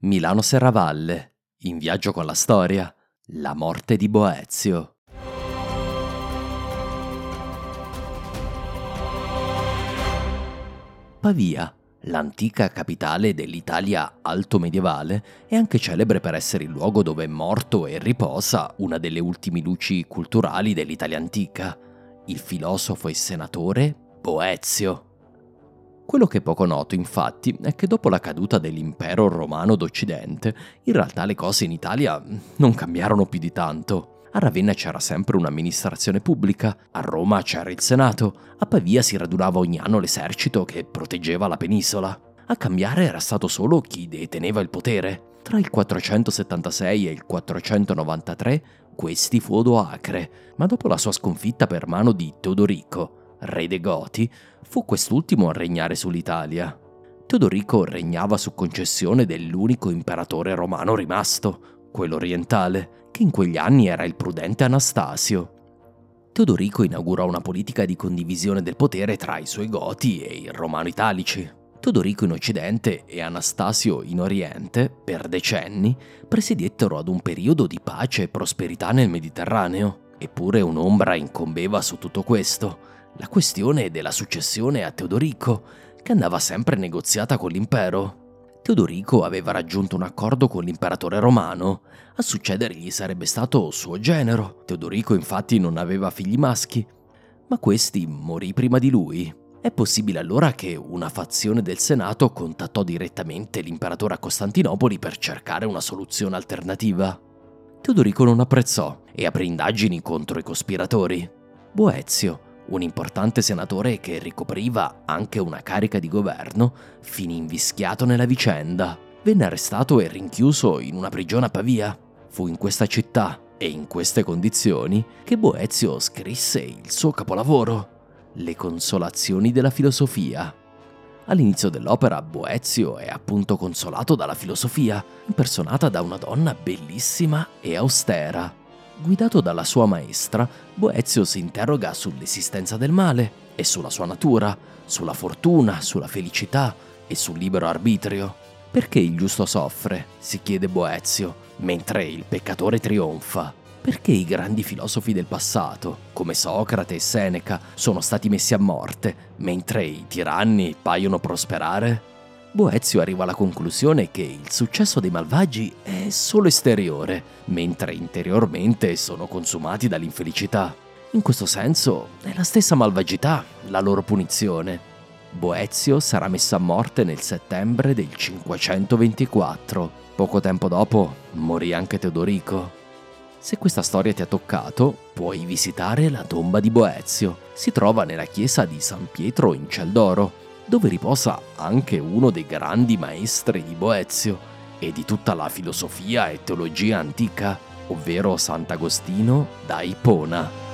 Milano Serravalle, in viaggio con la storia, la morte di Boezio. Pavia, l'antica capitale dell'Italia alto medievale, è anche celebre per essere il luogo dove è morto e riposa una delle ultime luci culturali dell'Italia antica, il filosofo e senatore Boezio. Quello che è poco noto, infatti, è che dopo la caduta dell'impero romano d'Occidente, in realtà le cose in Italia non cambiarono più di tanto. A Ravenna c'era sempre un'amministrazione pubblica, a Roma c'era il Senato, a Pavia si radunava ogni anno l'esercito che proteggeva la penisola. A cambiare era stato solo chi deteneva il potere. Tra il 476 e il 493 questi fu Odoacre, ma dopo la sua sconfitta per mano di Teodorico, re dei Goti, fu quest'ultimo a regnare sull'Italia. Teodorico regnava su concessione dell'unico imperatore romano rimasto, quello orientale, che in quegli anni era il prudente Anastasio. Teodorico inaugurò una politica di condivisione del potere tra i suoi Goti e i Romano-Italici. Teodorico in Occidente e Anastasio in Oriente, per decenni, presidiettero ad un periodo di pace e prosperità nel Mediterraneo. Eppure un'ombra incombeva su tutto questo, la questione della successione a Teodorico, che andava sempre negoziata con l'impero. Teodorico aveva raggiunto un accordo con l'imperatore romano, a succedergli sarebbe stato suo genero. Teodorico infatti non aveva figli maschi, ma questi morì prima di lui. È possibile allora che una fazione del Senato contattò direttamente l'imperatore a Costantinopoli per cercare una soluzione alternativa. Teodorico non apprezzò e aprì indagini contro i cospiratori. Boezio, un importante senatore che ricopriva anche una carica di governo, finì invischiato nella vicenda. Venne arrestato e rinchiuso in una prigione a Pavia. Fu in questa città e in queste condizioni che Boezio scrisse il suo capolavoro, Le consolazioni della filosofia. All'inizio dell'opera Boezio è appunto consolato dalla filosofia, impersonata da una donna bellissima e austera. Guidato dalla sua maestra, Boezio si interroga sull'esistenza del male e sulla sua natura, sulla fortuna, sulla felicità e sul libero arbitrio. Perché il giusto soffre? si chiede Boezio, mentre il peccatore trionfa. Perché i grandi filosofi del passato, come Socrate e Seneca, sono stati messi a morte, mentre i tiranni paiono prosperare? Boezio arriva alla conclusione che il successo dei malvagi è solo esteriore, mentre interiormente sono consumati dall'infelicità. In questo senso è la stessa malvagità la loro punizione. Boezio sarà messo a morte nel settembre del 524. Poco tempo dopo morì anche Teodorico. Se questa storia ti ha toccato, puoi visitare la tomba di Boezio. Si trova nella chiesa di San Pietro in Celdoro dove riposa anche uno dei grandi maestri di Boezio e di tutta la filosofia e teologia antica, ovvero Sant'Agostino da Ipona.